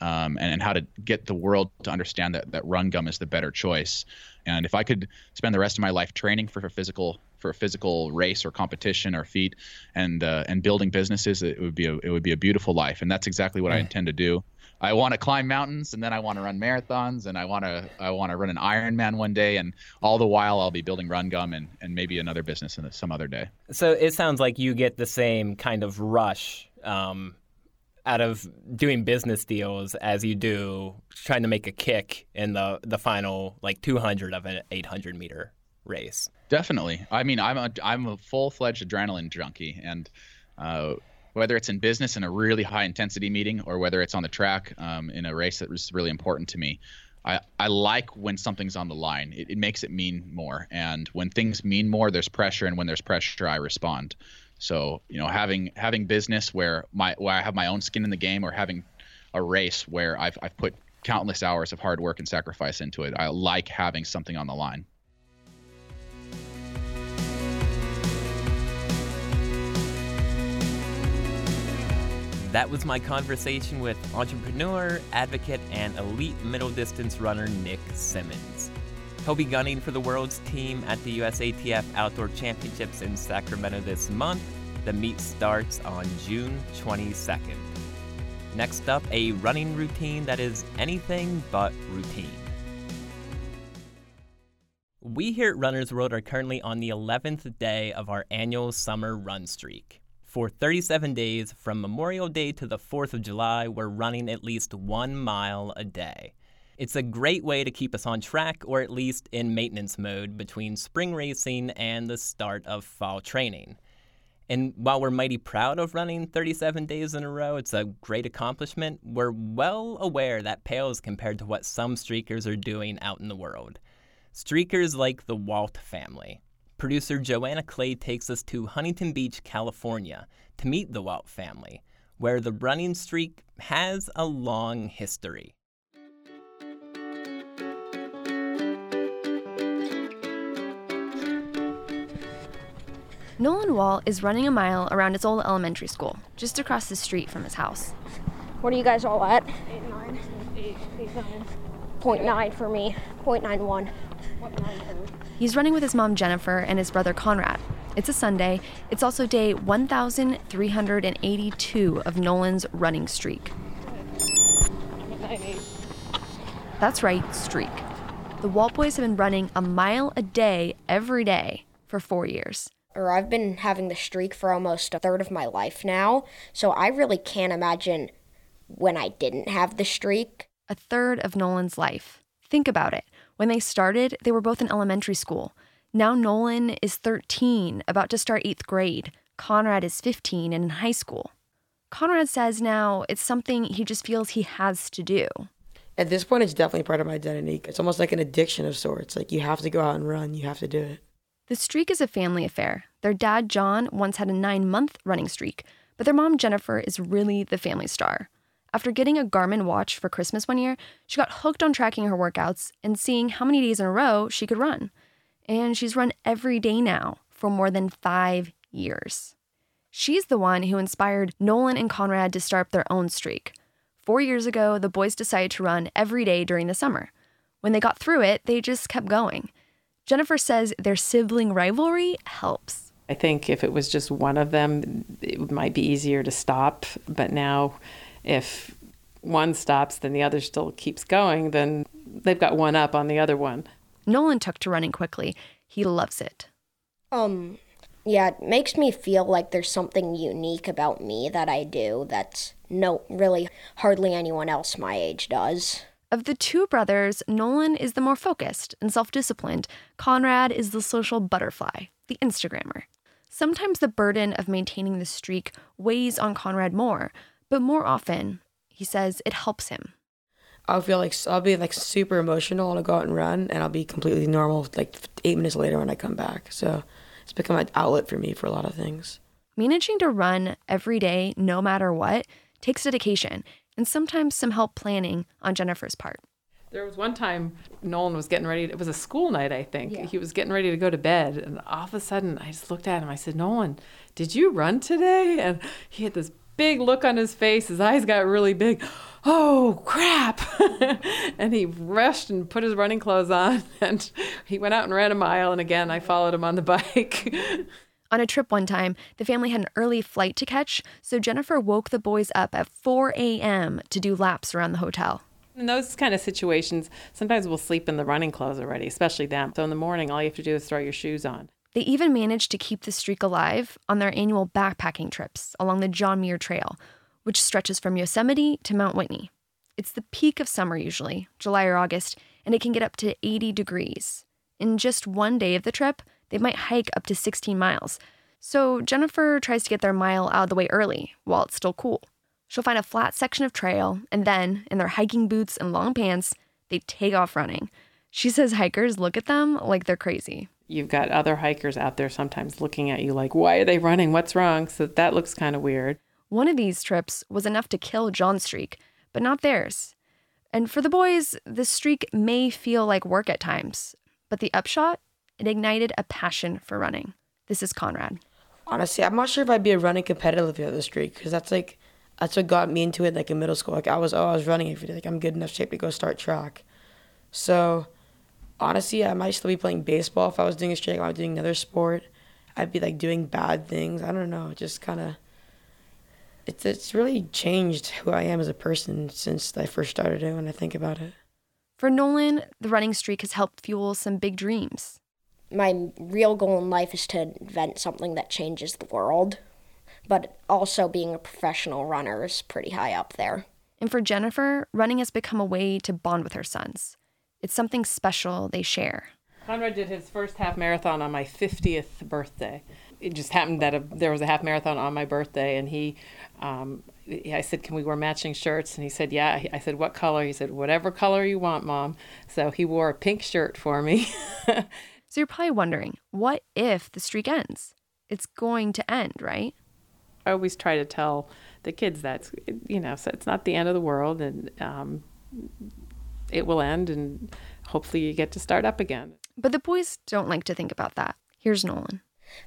Um, and, and how to get the world to understand that, that run gum is the better choice. And if I could spend the rest of my life training for a physical for a physical race or competition or feat, and uh, and building businesses, it would be a it would be a beautiful life, and that's exactly what I intend to do. I want to climb mountains, and then I want to run marathons, and I want to I want to run an Ironman one day, and all the while I'll be building Run Gum and and maybe another business in some other day. So it sounds like you get the same kind of rush. Um, out of doing business deals as you do trying to make a kick in the the final like 200 of an 800 meter race. Definitely. I mean, I'm a I'm a full fledged adrenaline junkie, and uh, whether it's in business in a really high intensity meeting or whether it's on the track um, in a race that was really important to me. I, I like when something's on the line. It, it makes it mean more. And when things mean more, there's pressure. And when there's pressure, I respond. So you know, having having business where my where I have my own skin in the game, or having a race where I've I've put countless hours of hard work and sacrifice into it. I like having something on the line. That was my conversation with entrepreneur, advocate, and elite middle distance runner Nick Symmonds. He'll be gunning for the world's team at the USATF Outdoor Championships in Sacramento this month. The meet starts on June 22nd. Next up, a running routine that is anything but routine. We here at Runners World are currently on the 11th day of our annual summer run streak. For 37 days, from Memorial Day to the 4th of July, we're running at least one mile a day. It's a great way to keep us on track, or at least in maintenance mode, between spring racing and the start of fall training. And while we're mighty proud of running 37 days in a row, it's a great accomplishment, we're well aware that pales compared to what some streakers are doing out in the world. Streakers like the Walt family. Producer Joanna Clay takes us to Huntington Beach, California to meet the Walt family, where the running streak has a long history. Nolan Wall is running a mile around his old elementary school, just across the street from his house. What are you guys all at? Eight nine. Eight, eight nine. Point nine for me. Point nine one. He's running with his mom Jennifer and his brother Conrad. It's a Sunday. It's also day 1,382 of Nolan's running streak. That's right, streak. The Walt boys have been running a mile a day every day for four years or I've been having the streak for almost a third of my life now. So I really can't imagine when I didn't have the streak. A third of Nolan's life. Think about it. When they started, they were both in elementary school. Now Nolan is 13, about to start eighth grade. Conrad is 15 and in high school. Conrad says now it's something he just feels he has to do. At this point, it's definitely part of my identity. It's almost like an addiction of sorts. Like you have to go out and run, you have to do it. The streak is a family affair. Their dad, John, once had a nine month running streak, but their mom, Jennifer, is really the family star. After getting a Garmin watch for Christmas one year, she got hooked on tracking her workouts and seeing how many days in a row she could run. And she's run every day now for more than five years. She's the one who inspired Nolan and Conrad to start their own streak. Four years ago, the boys decided to run every day during the summer. When they got through it, they just kept going. Jennifer says their sibling rivalry helps. I think if it was just one of them, it might be easier to stop. But now, if one stops, then the other still keeps going, then they've got one up on the other one. Nolan took to running quickly. He loves it. Um, yeah, it makes me feel like there's something unique about me that I do that's no, really, hardly anyone else my age does. Of the two brothers, Nolan is the more focused and self disciplined. Conrad is the social butterfly, the Instagrammer. Sometimes the burden of maintaining the streak weighs on Conrad more, but more often, he says it helps him. I'll feel like I'll be like super emotional and I'll go out and run and I'll be completely normal like eight minutes later when I come back. So it's become an outlet for me for a lot of things. Managing to run every day, no matter what, takes dedication and sometimes some help planning on Jennifer's part. There was one time Nolan was getting ready. it was a school night, I think. Yeah. He was getting ready to go to bed, and all of a sudden, I just looked at him. I said, "Nolan, did you run today?" And he had this big look on his face. His eyes got really big. Oh, crap. and he rushed and put his running clothes on and he went out and ran a mile. And again, I followed him on the bike. On a trip one time, the family had an early flight to catch, so Jennifer woke the boys up at 4 a.m. to do laps around the hotel. In those kind of situations, sometimes we'll sleep in the running clothes already, especially them. So in the morning, all you have to do is throw your shoes on. They even managed to keep the streak alive on their annual backpacking trips along the John Muir Trail, which stretches from Yosemite to Mount Whitney. It's the peak of summer usually, July or August, and it can get up to 80 degrees. In just one day of the trip, they might hike up to 16 miles. So Jennifer tries to get their mile out of the way early while it's still cool. She'll find a flat section of trail, and then, in their hiking boots and long pants, they take off running. She says hikers look at them like they're crazy. You've got other hikers out there sometimes looking at you like, why are they running? What's wrong? So that looks kind of weird. One of these trips was enough to kill John's streak, but not theirs. And for the boys, the streak may feel like work at times, but the upshot it ignited a passion for running. This is Conrad. Honestly, I'm not sure if I'd be a running competitive if you had the streak because that's like that's what got me into it like in middle school. Like I was oh I was running every day. Like I'm good enough shape to go start track. So honestly, I might still be playing baseball if I was doing a streak. If I was doing another sport, I'd be like doing bad things. I don't know. Just kind of. It's it's really changed who I am as a person since I first started it. When I think about it. For Nolan, the running streak has helped fuel some big dreams my real goal in life is to invent something that changes the world. But also being a professional runner is pretty high up there. And for Jennifer, running has become a way to bond with her sons. It's something special they share. Conrad did his first half marathon on my 50th birthday. It just happened that a, there was a half marathon on my birthday, and he, um, I said, "Can we wear matching shirts?" And he said, "Yeah." I said, "What color?" He said, "Whatever color you want, mom." So he wore a pink shirt for me. So you're probably wondering, what if the streak ends? It's going to end, right? I always try to tell the kids that, you know, so it's not the end of the world and um, it will end and hopefully you get to start up again. But the boys don't like to think about that. Here's Nolan.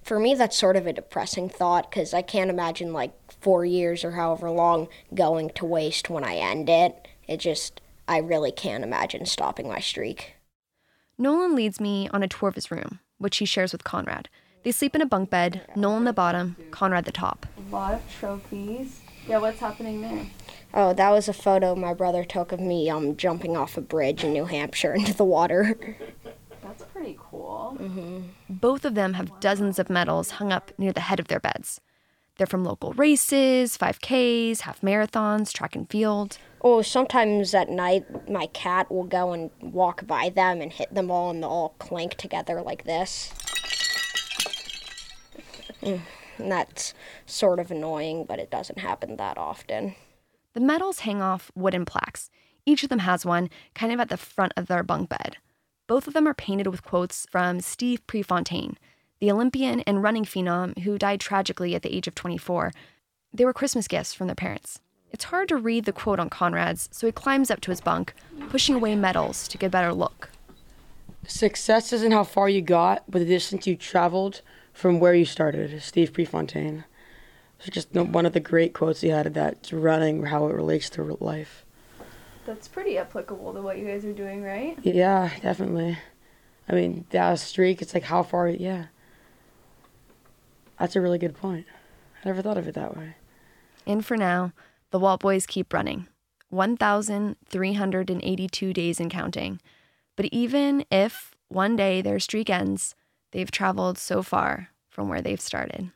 For me, that's sort of a depressing thought because I can't imagine like four years or however long going to waste when I end it. It just, I really can't imagine stopping my streak. Nolan leads me on a tour of his room, which he shares with Conrad. They sleep in a bunk bed, Nolan the bottom, Conrad the top. A lot of trophies. Yeah, what's happening there? Oh, that was a photo my brother took of me um, jumping off a bridge in New Hampshire into the water. That's pretty cool. Mm-hmm. Both of them have dozens of medals hung up near the head of their beds. They're from local races, 5Ks, half marathons, track and field. Oh, sometimes at night my cat will go and walk by them and hit them all, and they'll all clank together like this. and that's sort of annoying, but it doesn't happen that often. The medals hang off wooden plaques. Each of them has one, kind of at the front of their bunk bed. Both of them are painted with quotes from Steve Prefontaine, the Olympian and running phenom who died tragically at the age of 24. They were Christmas gifts from their parents. It's hard to read the quote on Conrad's, so he climbs up to his bunk, pushing away medals to get a better look. Success isn't how far you got, but the distance you traveled from where you started. Steve Prefontaine. It's just one of the great quotes he had of that running, how it relates to life. That's pretty applicable to what you guys are doing, right? Yeah, definitely. I mean, that streak, it's like how far, yeah. That's a really good point. I never thought of it that way. And for now, the Walt boys keep running 1,382 days and counting. But even if one day their streak ends, they've traveled so far from where they've started.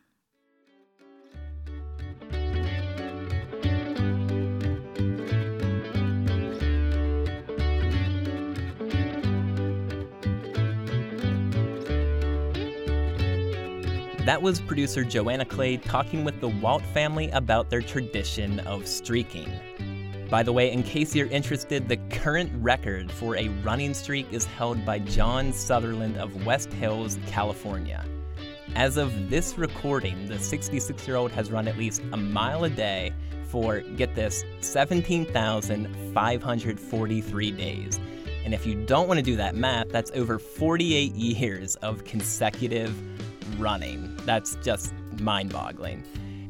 That was producer Joanna Clay talking with the Walt family about their tradition of streaking. By the way, in case you're interested, the current record for a running streak is held by Jon Sutherland of West Hills, California. As of this recording, the 66 year old has run at least a mile a day for, get this, 17,543 days. And if you don't want to do that math, that's over 48 years of consecutive running. That's just mind boggling.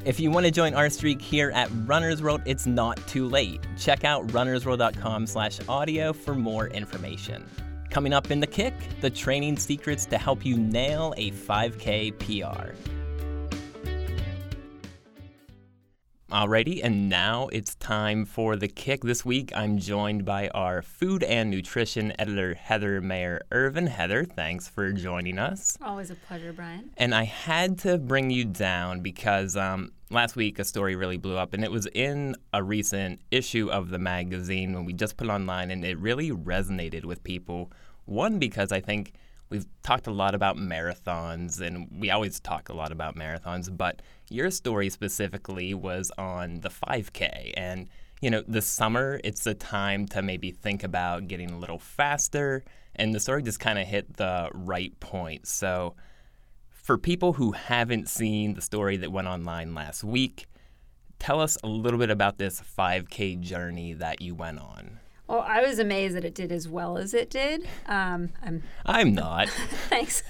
If you want to join our streak here at Runner's World, it's not too late. Check out runnersworld.com slash audio for more information. Coming up in the kick, the training secrets to help you nail a 5K PR. Alrighty, and now it's time for the kick. This week I'm joined by our food and nutrition editor, Heather Mayer Irvine. Heather, thanks for joining us. Always a pleasure, Brian. And I had to bring you down because um, last week a story really blew up, and it was in a recent issue of the magazine when we just put it online, and it really resonated with people. One, because I think we've talked a lot about marathons, and we always talk a lot about marathons, but your story specifically was on the 5K. And, you know, the summer, it's the time to maybe think about getting a little faster. And the story just kind of hit the right point. So, for people who haven't seen the story that went online last week, tell us a little bit about this 5K journey that you went on. Well, I was amazed that it did as well as it did. Um, I'm. I'm not. thanks.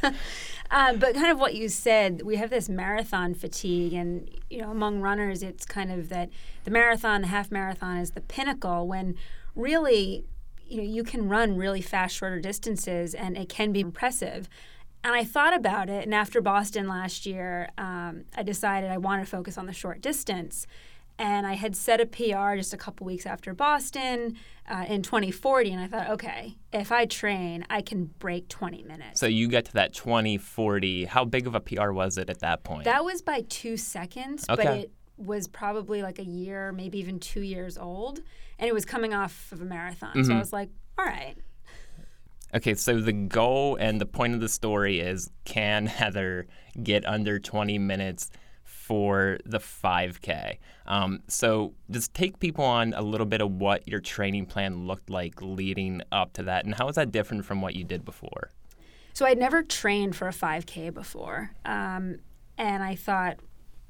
Um, but kind of what you said, we have this marathon fatigue, and you know, among runners, it's kind of that the marathon, the half marathon, is the pinnacle. When really, you know, you can run really fast, shorter distances, and it can be impressive. And I thought about it, and after Boston last year, um, I decided I wanted to focus on the short distance and I had set a PR just a couple weeks after Boston uh, in 2040, and I thought, okay, if I train, I can break 20 minutes. So you get to that 2040. How big of a PR was it at that point? That was by two seconds, okay. but it was probably like a year, maybe even two years old, and it was coming off of a marathon. Mm-hmm. So I was like, all right. Okay, so the goal and the point of the story is can Heather get under 20 minutes? For the 5K. Um, so just take people on a little bit of what your training plan looked like leading up to that, and how is that different from what you did before? So I'd never trained for a 5K before, um, and I thought,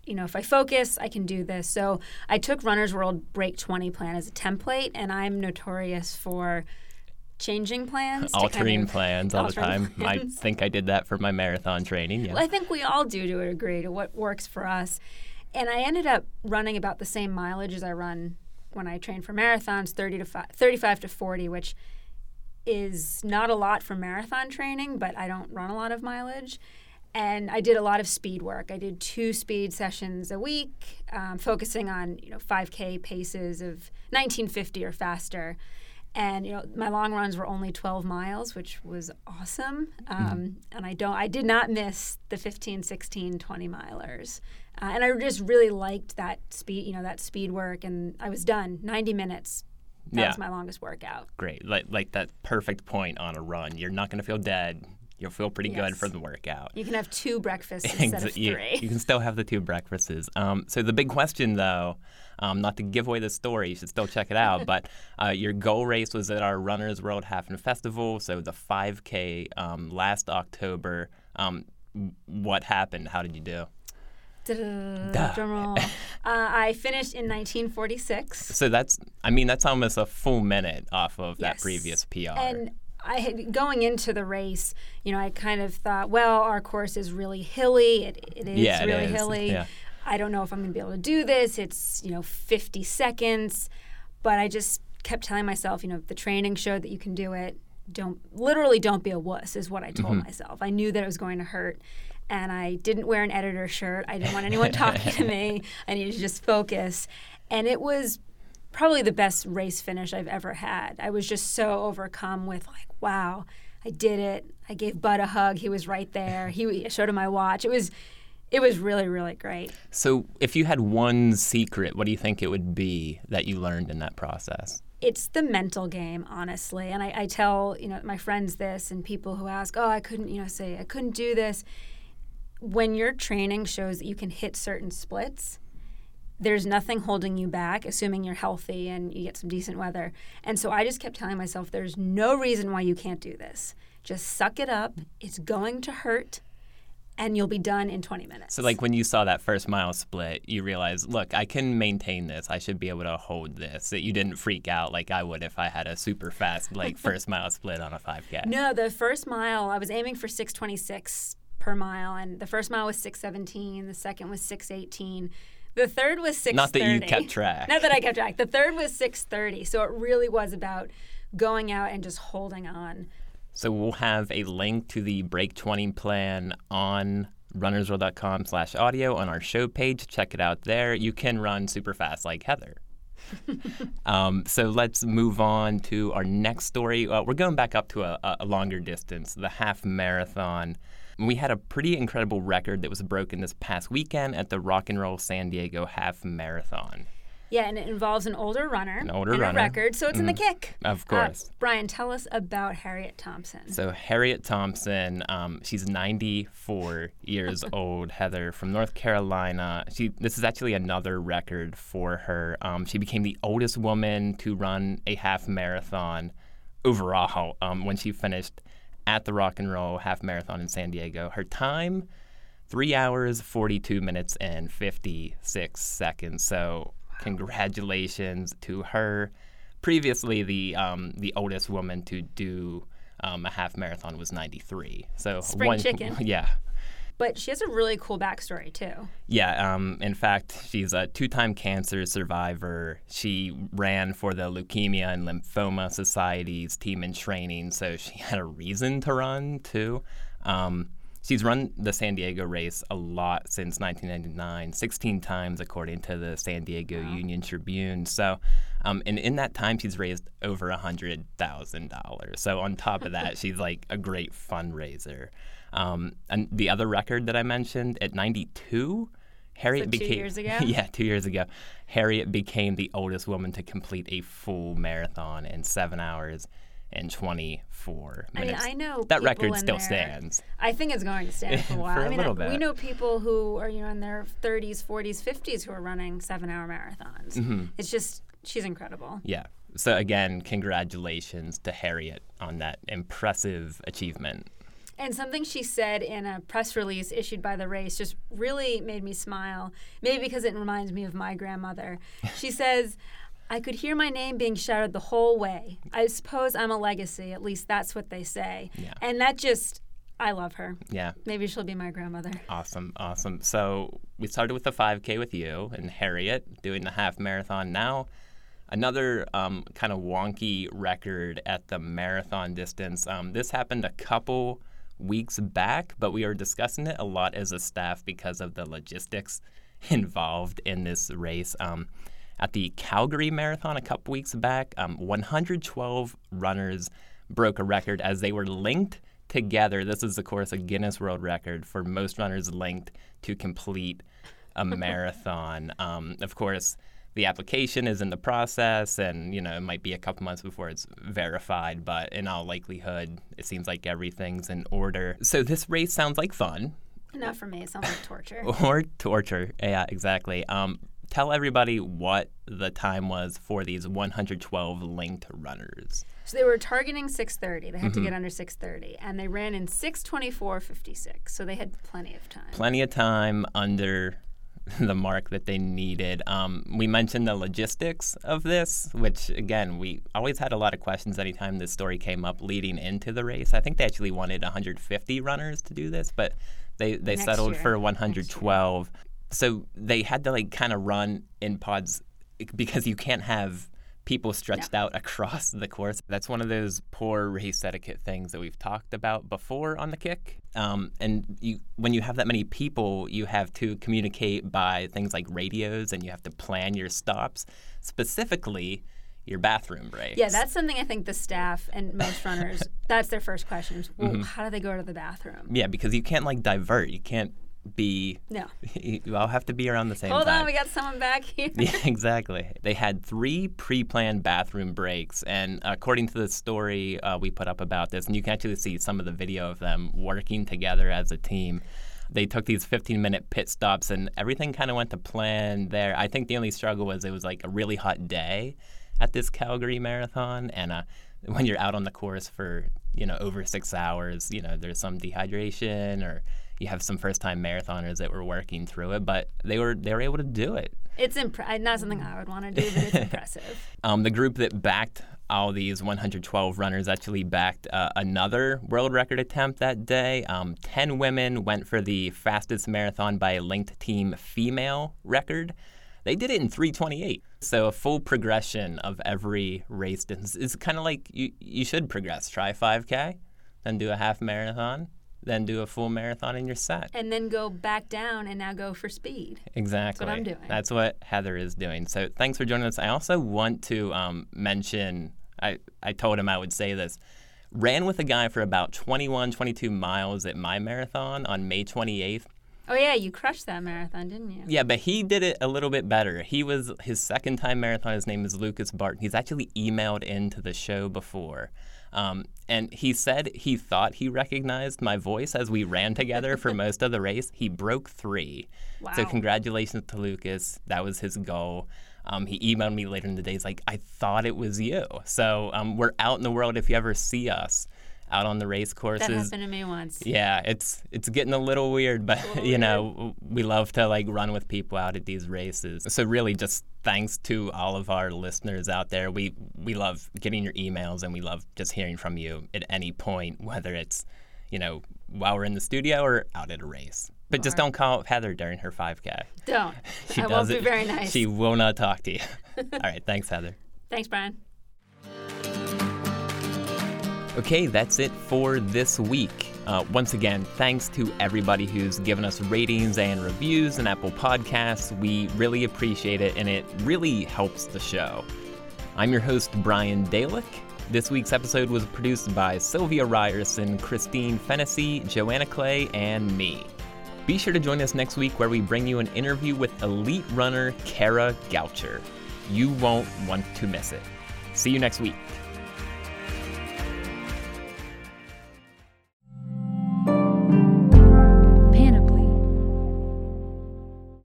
you know, if I focus, I can do this. So I took Runner's World Break 20 plan as a template, and I'm notorious for changing plans, altering kind of, plans all the time. Plans. I think I did that for my marathon training. Yeah. Well, I think we all do to a degree to what works for us. And I ended up running about the same mileage as I run when I train for marathons, 30 to 5, 35 to 40, which is not a lot for marathon training, but I don't run a lot of mileage. And I did a lot of speed work. I did two speed sessions a week, um, focusing on you know 5K paces of 1950 or faster and you know my long runs were only 12 miles which was awesome. Um, mm-hmm. and i don't i did not miss the 15 16 20 milers. Uh, and i just really liked that speed you know that speed work and i was done. 90 minutes that yeah. was my longest workout. Great. Like, like that perfect point on a run. You're not going to feel dead you'll feel pretty yes. good for the workout. You can have two breakfasts instead of three. You, you can still have the two breakfasts. Um, so the big question, though, um, not to give away the story, you should still check it out. but uh, your goal race was at our Runners World Half and Festival, so the 5K um, last October. Um, what happened? How did you do? Drum uh, I finished in 1946. So that's, I mean, that's almost a full minute off of yes. that previous PR. And I had going into the race, you know, I kind of thought, well, our course is really hilly. It, it is yeah, really is. hilly. Yeah. I don't know if I'm going to be able to do this. It's, you know, 50 seconds. But I just kept telling myself, you know, the training showed that you can do it. Don't literally don't be a wuss is what I told mm-hmm. myself. I knew that it was going to hurt and I didn't wear an editor shirt. I didn't want anyone talking to me. I needed to just focus. And it was probably the best race finish I've ever had. I was just so overcome with like, wow, I did it. I gave Bud a hug. He was right there. He showed him my watch. It was it was really, really great. So, if you had one secret, what do you think it would be that you learned in that process? It's the mental game, honestly. And I, I tell you know my friends this, and people who ask, "Oh, I couldn't," you know, say I couldn't do this. When your training shows that you can hit certain splits, there's nothing holding you back, assuming you're healthy and you get some decent weather. And so I just kept telling myself, there's no reason why you can't do this. Just suck it up. It's going to hurt and you'll be done in 20 minutes. So, like when you saw that first mile split, you realized, look, I can maintain this. I should be able to hold this. That you didn't freak out like I would if I had a super fast like first mile split on a 5K. No, the first mile I was aiming for 626 per mile, and the first mile was 617. The second was 618. The third was 6:30. Not that you kept track. Not that I kept track. The third was 6:30. So it really was about going out and just holding on. So we'll have a link to the Break 20 plan on runnersworld.com slash audio on our show page. Check it out there. You can run super fast like Heather. um, so let's move on to our next story. Uh, we're going back up to a, a longer distance, the half marathon. We had a pretty incredible record that was broken this past weekend at the Rock and Roll San Diego Half Marathon. Yeah, and it involves an older runner. An older and runner. a record, so it's in the kick. Of Uh, course. Brian, tell us about Harriette Thompson. So Harriette Thompson, um, she's 94 years old. Heather from North Carolina. She this is actually another record for her. Um, she became the oldest woman to run a half marathon overall um, when she finished at the Rock and Roll Half Marathon in San Diego. Her time, three hours, 42 minutes, and 56 seconds. So congratulations to her. Previously, the um, the oldest woman to do um, a half marathon was 93. So Spring chicken. Yeah. But she has a really cool backstory too. Yeah, um, in fact, she's a two time cancer survivor. She ran for the Leukemia and Lymphoma Society's team in training, so she had a reason to run too. Um, she's run the San Diego race a lot since 1999, 16 times according to the San Diego Union Tribune. So, um, and in that time, she's raised over $100,000. So, on top of that, she's like a great fundraiser. Um, and the other record that I mentioned at 92, Harriette So two became years ago? yeah, two years ago. Harriette became the oldest woman to complete a full marathon in seven hours and 24 I mean, minutes. I know that record still their- stands. I think it's going to stand for a while. For a I mean, little I- we know people who are you know in their 30s, 40s, 50s who are running seven-hour marathons. Mm-hmm. It's just she's incredible. Yeah. So again, congratulations to Harriette on that impressive achievement. And something she said in a press release issued by the race just really made me smile. Maybe because it reminds me of my grandmother. She says, I could hear my name being shouted the whole way. I suppose I'm a legacy. At least that's what they say. Yeah. And that just, I love her. Yeah. Maybe she'll be my grandmother. Awesome, awesome. So we started with the 5K with you and Harriette doing the half marathon. Now, another um, kind of wonky record at the marathon distance. Um, this happened a couple weeks back, but we are discussing it a lot as a staff because of the logistics involved in this race. Um, at the Calgary Marathon a couple weeks back, um, 112 runners broke a record as they were linked together. This is, of course, a Guinness World Record for most runners linked to complete a marathon. Um, of course, the application is in the process, and you know it might be a couple months before it's verified. But in all likelihood, it seems like everything's in order. So this race sounds like fun Not for me. It sounds like torture. or torture. Yeah, exactly. Um, tell everybody what the time was for these 112 linked runners. So they were targeting 6:30. They had Mm-hmm. to get under 6:30, and they ran in 6:24:56. So they had plenty of time. Plenty of time under the mark that they needed. Um, we mentioned the logistics of this, which again, we always had a lot of questions anytime this story came up leading into the race. I think they actually wanted 150 runners to do this, but they, they Next settled year. for 112. So they had to like kind of run in pods because you can't have people stretched out across the course. That's one of those poor race etiquette things that we've talked about before on the kick. Um, and you, when you have that many people, you have to communicate by things like radios, and you have to plan your stops, specifically your bathroom breaks. Yeah, that's something I think the staff and most runners, that's their first question. is, Mm-hmm. How do they go to the bathroom? yeah, because you can't like divert. You can't be. No. You all have to be around the same Hold time. on, we got someone back here. Yeah, exactly. They had three pre planned bathroom breaks. And according to the story uh, we put up about this, and you can actually see some of the video of them working together as a team. They took these 15 minute pit stops, and everything kind of went to plan there. I think the only struggle was it was like a really hot day at this Calgary marathon. And uh, when you're out on the course for, you know, over six hours, you know, there's some dehydration or you have some first time marathoners that were working through it, but they were they were able to do it. It's impre- not something I would want to do, but it's impressive. Um, the group that backed all these 112 runners actually backed uh, another world record attempt that day. Um, 10 women went for the fastest marathon by a linked team female record. They did it in 328. So a full progression of every race distance is kind of like you, you should progress. Try 5K, then do a half marathon, then do a full marathon in your set. And then go back down and now go for speed. Exactly. That's what I'm doing. That's what Heather is doing. So thanks for joining us. I also want to um, mention, I, I told him I would say this. Ran with a guy for about 21, 22 miles at my marathon on May 28th. Oh yeah, you crushed that marathon, didn't you? Yeah, but he did it a little bit better. He was his second time marathon. His name is Lucas Barton. He's actually emailed into the show before. Um, and he said he thought he recognized my voice as we ran together for most of the race. He broke three. Wow. So congratulations to Lucas. That was his goal. Um, he emailed me later in the day. He's like, I thought it was you. So um, we're out in the world. If you ever see us out on the race courses, That happened to me once. yeah, it's it's getting a little weird, but you know, we love to like run with people out at these races. So really just thanks to all of our listeners out there. We we love getting your emails and we love just hearing from you at any point, whether it's, you know, while we're in the studio or out at a race. But just don't call up Heather during her 5K. Don't. She I does won't it. be very nice. She will not talk to you. all right, thanks Heather. Thanks, Brian. Okay, that's it for this week. Uh, once again, thanks to everybody who's given us ratings and reviews in Apple Podcasts. We really appreciate it, and it really helps the show. I'm your host, Brian Dalek. This week's episode was produced by Sylvia Ryerson, Christine Fennessy, Joanna Clay, and me. Be sure to join us next week where we bring you an interview with elite runner Kara Goucher. You won't want to miss it. See you next week.